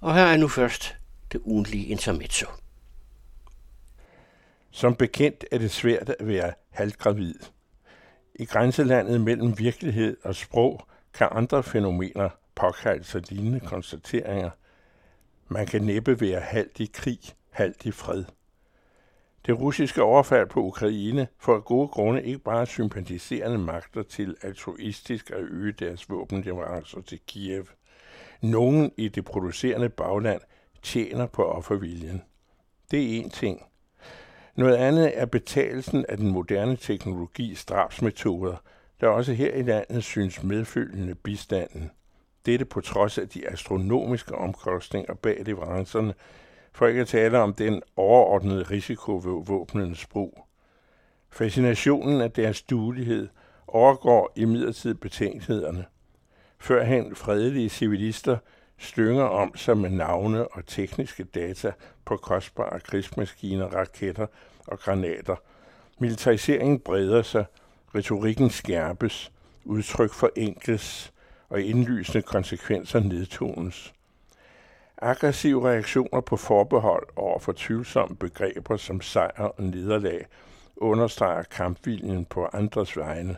Og her er nu først det ugentlige intermezzo. Som bekendt er det svært at være halvgravid. I grænselandet mellem virkelighed og sprog kan andre fænomener påkalde sig lignende konstateringer. Man kan næppe være halvt i krig, halvt i fred. Det russiske overfald på Ukraine får af gode grunde ikke bare sympatiserende magter til altruistisk at øge deres våbenleverancer til Kiev. Nogen i det producerende bagland tjener på offerviljen. Det er én ting. Noget andet er betalelsen af den moderne teknologis drabsmetoder, der også her i landet synes medfølgende bistanden. Dette på trods af de astronomiske omkostninger bag leverancerne, for ikke at tale om den overordnede risiko ved våbnenes brug. Fascinationen af deres duelighed overgår i betænkelighederne. Førhen fredelige civilister slynger om sig med navne og tekniske data på kostbare krigsmaskiner, raketter og granater. Militariseringen breder sig, retorikken skærpes, udtryk forenkles og indlysende konsekvenser nedtones. Aggressive reaktioner på forbehold over for tvivlsomme begreber som sejr og nederlag understreger kampviljen på andres vegne.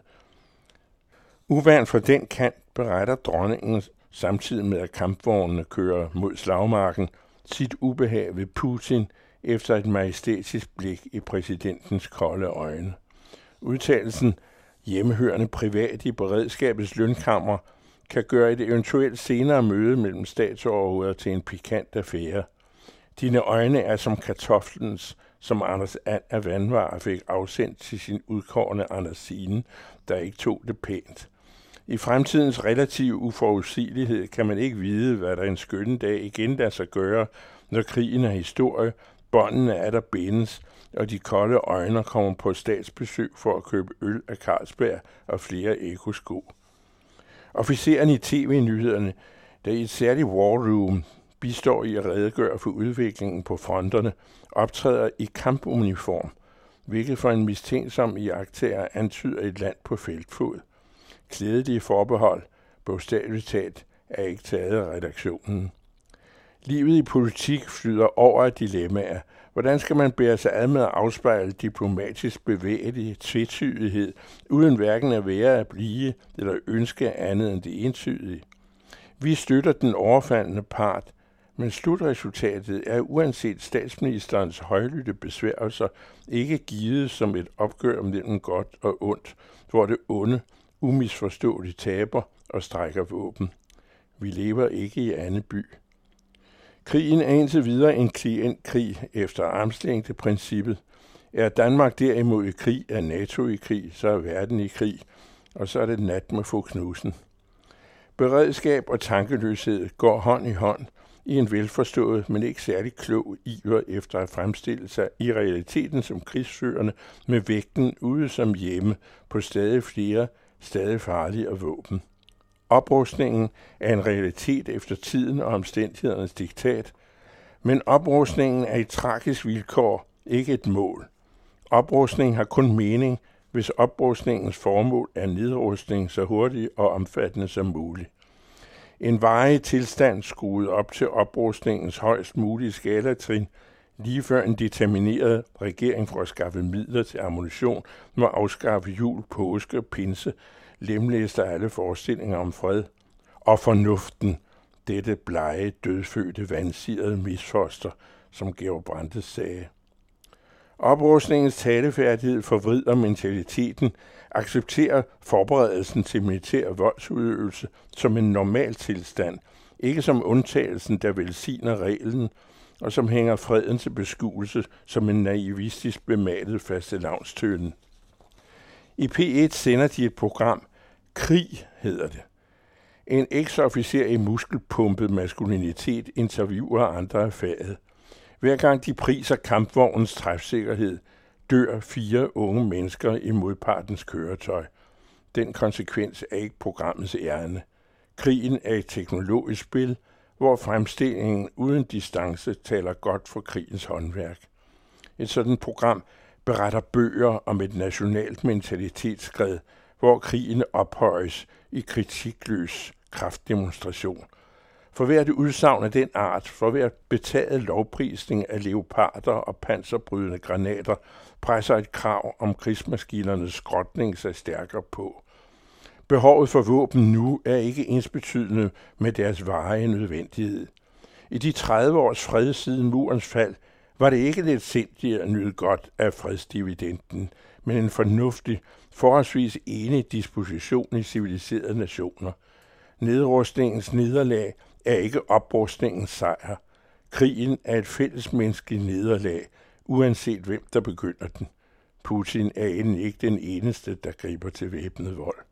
Uvandt for den kant beretter dronningen samtidig med at kampvognene kører mod slagmarken sit ubehag ved Putin efter et majestætisk blik i præsidentens kolde øjne. Udtalelsen hjemmehørende privat i beredskabets lønkammer kan gøre et eventuelt senere møde mellem statsoverhoveder til en pikant affære. Dine øjne er som kartoflens, som Anders And af Vandvar fik afsendt til sin udkårende Andersine, der ikke tog det pænt. I fremtidens relative uforudsigelighed kan man ikke vide, hvad der en skønne dag igen lader sig gøre, når krigen er historie, båndene er der bindes, og de kolde øjner kommer på statsbesøg for at købe øl af Carlsberg og flere ekosko. Officeren i tv-nyhederne, der i et særligt war room bistår i at redegøre for udviklingen på fronterne, optræder i kampuniform, hvilket for en mistænksom iagtager antyder et land på feltfod. Klædelige forbehold, bogstaveligt talt, er ikke taget af redaktionen. Livet i politik flyder over af dilemmaer. Hvordan skal man bære sig ad med at afspejle diplomatisk bevægelig tvetydighed, uden hverken at være at blive eller ønske andet end det entydige? Vi støtter den overfaldende part, men slutresultatet er uanset statsministerens højlytte besværgelser ikke givet som et opgør mellem godt og ondt, hvor det onde umisforståeligt taber og strækker våben. Vi lever ikke i anden by. Krigen er indtil videre en klientkrig efter armslængdeprincippet. Er Danmark derimod i krig, er NATO i krig, så er verden i krig, og så er det nat med få knusen. Beredskab og tankeløshed går hånd i hånd i en velforstået, men ikke særlig klog iver efter at fremstille sig i realiteten som krigsførende med vægten ude som hjemme på stadig flere, stadig farligere våben. Oprustningen er en realitet efter tiden og omstændighedernes diktat, men oprustningen er i tragisk vilkår, ikke et mål. Oprustning har kun mening, hvis oprustningens formål er nedrustning så hurtigt og omfattende som muligt. En varig tilstand skruet op til oprustningens højst mulige skalatrin, lige før en determineret regering for at skaffe midler til ammunition må afskaffe jul, påske og pinse, lemlæster alle forestillinger om fred. Og fornuften, dette blege, dødfødte, vandsirede misfoster, som Georg Brandes sagde. Oprustningens talefærdighed forvrider mentaliteten, accepterer forberedelsen til militær voldsudøvelse som en normal tilstand, ikke som undtagelsen, der velsigner reglen, og som hænger freden til beskuelse som en naivistisk bemalet fastelavnstønden. I P1 sender de et program, Krig hedder det. En eksofficer i muskelpumpet maskulinitet interviewer andre af faget. Hver gang de priser kampvognens træfsikkerhed, dør fire unge mennesker i modpartens køretøj. Den konsekvens er ikke programmets ærne. Krigen er et teknologisk spil, hvor fremstillingen uden distance taler godt for krigens håndværk. Et sådan program beretter bøger om et nationalt mentalitetsskred, hvor krigen ophøjes i kritikløs kraftdemonstration, For hvert udsagn af den art, for hvert betaget lovprisning af leoparder og panserbrydende granater, presser et krav om krigsmaskinernes skrotning sig stærkere på. Behovet for våben nu er ikke ensbetydende med deres varige nødvendighed. I de 30 års fred siden murens fald var det ikke lidt sindigt at nyde godt af fredsdividenden, men en fornuftig, forholdsvis enig disposition i civiliserede nationer. Nedrustningens nederlag er ikke oprustningens sejr. Krigen er et fællesmenneskeligt nederlag, uanset hvem der begynder den. Putin er endelig ikke den eneste, der griber til væbnet vold.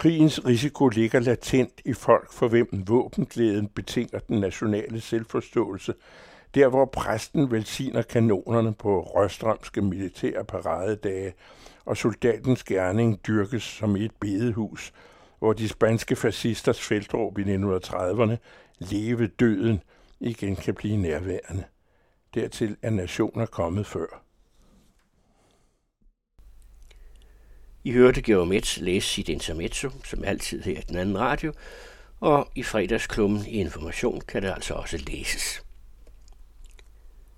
Krigens risiko ligger latent i folk, for hvem våbenglæden betinger den nationale selvforståelse, der hvor præsten velsigner kanonerne på røstrømske militære paradedage, og soldatens gerning dyrkes som i et bedehus, hvor de spanske fascisters feltråb i 1930'erne, leve døden, igen kan blive nærværende. Dertil er nationer kommet før. I hørte Georg Metz læse sit intermezzo, som altid her i den anden radio, og i fredagsklummen i Information kan det altså også læses.